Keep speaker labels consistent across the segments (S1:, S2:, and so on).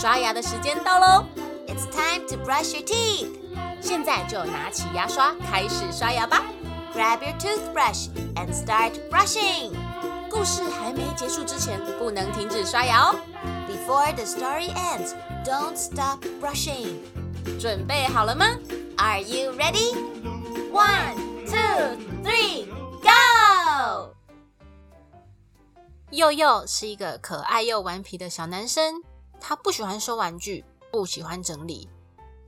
S1: 刷牙的时间到喽
S2: ！It's time to brush your teeth。
S1: 现在就拿起牙刷开始刷牙吧。
S2: Grab your toothbrush and start brushing。
S1: 故事还没结束之前，不能停止刷牙哦。
S2: Before the story ends, don't stop brushing。
S1: 准备好了吗
S2: ？Are you ready? One, two, three, go!
S1: 佑佑是一个可爱又顽皮的小男生，他不喜欢收玩具，不喜欢整理。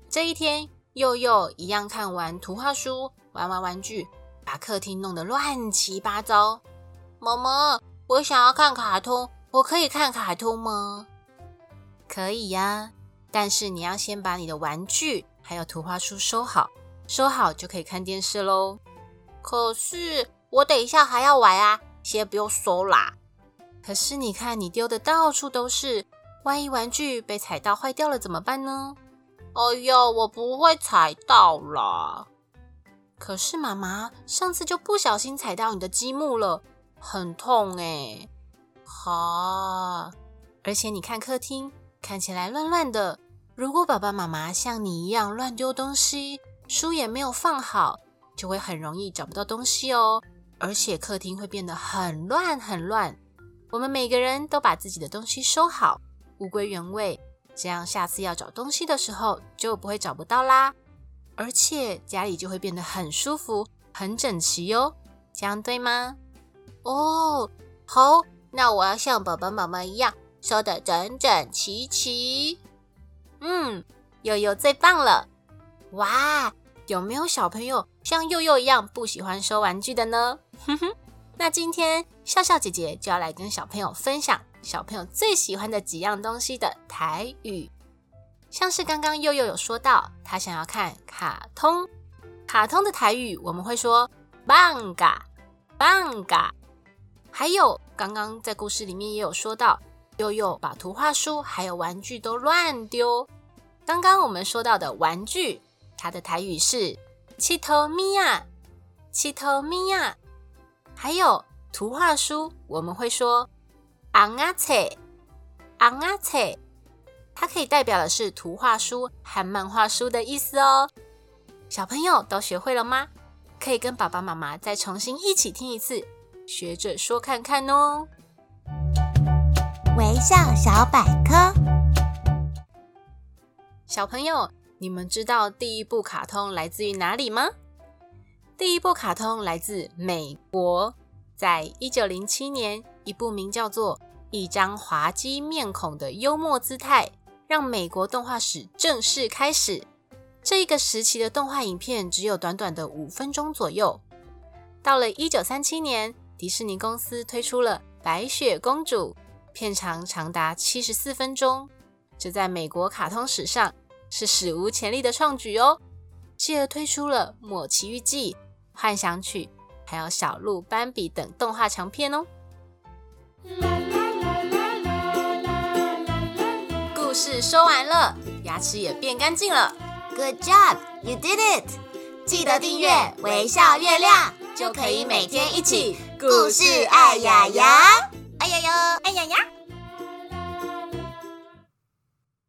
S1: 这一天，佑佑一样看完图画书，玩玩玩具，把客厅弄得乱七八糟。妈妈，我想要看卡通，我可以看卡通吗？可以呀，但是你要先把你的玩具还有图画书收好，收好就可以看电视喽。
S2: 可是我等一下还要玩啊，先不用收啦。
S1: 可是你看，你丢的到处都是，万一玩具被踩到坏掉了怎么办呢？
S2: 哎呦，我不会踩到啦。
S1: 可是妈妈上次就不小心踩到你的积木了，很痛哎。
S2: 好，
S1: 而且你看客厅。看起来乱乱的。如果爸爸妈妈像你一样乱丢东西，书也没有放好，就会很容易找不到东西哦。而且客厅会变得很乱很乱。我们每个人都把自己的东西收好，物归原位，这样下次要找东西的时候就不会找不到啦。而且家里就会变得很舒服、很整齐哟。这样对吗？
S2: 哦，好，那我要像爸爸妈妈一样。收的整整齐齐，
S1: 嗯，悠悠最棒了！哇，有没有小朋友像悠悠一样不喜欢收玩具的呢？哼哼，那今天笑笑姐姐就要来跟小朋友分享小朋友最喜欢的几样东西的台语，像是刚刚悠悠有说到，他想要看卡通，卡通的台语我们会说棒嘎棒嘎，还有刚刚在故事里面也有说到。悠悠把图画书还有玩具都乱丢。刚刚我们说到的玩具，它的台语是“七头咪呀，七头咪呀”。还有图画书，我们会说“昂啊切，昂啊切”，它可以代表的是图画书和漫画书的意思哦。小朋友都学会了吗？可以跟爸爸妈妈再重新一起听一次，学着说看看哦。
S2: 微笑小百科，
S1: 小朋友，你们知道第一部卡通来自于哪里吗？第一部卡通来自美国，在一九零七年，一部名叫做《一张滑稽面孔的幽默姿态》，让美国动画史正式开始。这一个时期的动画影片只有短短的五分钟左右。到了一九三七年，迪士尼公司推出了《白雪公主》。片长长达七十四分钟，这在美国卡通史上是史无前例的创举哦。继而推出了《莫奇遇记》《幻想曲》，还有《小鹿斑比》等动画长片哦。故事说完了，牙齿也变干净了。
S2: Good job, you did it！记得订阅微笑月亮，就可以每天一起故事爱牙牙。哎呀呀，哎呀呀！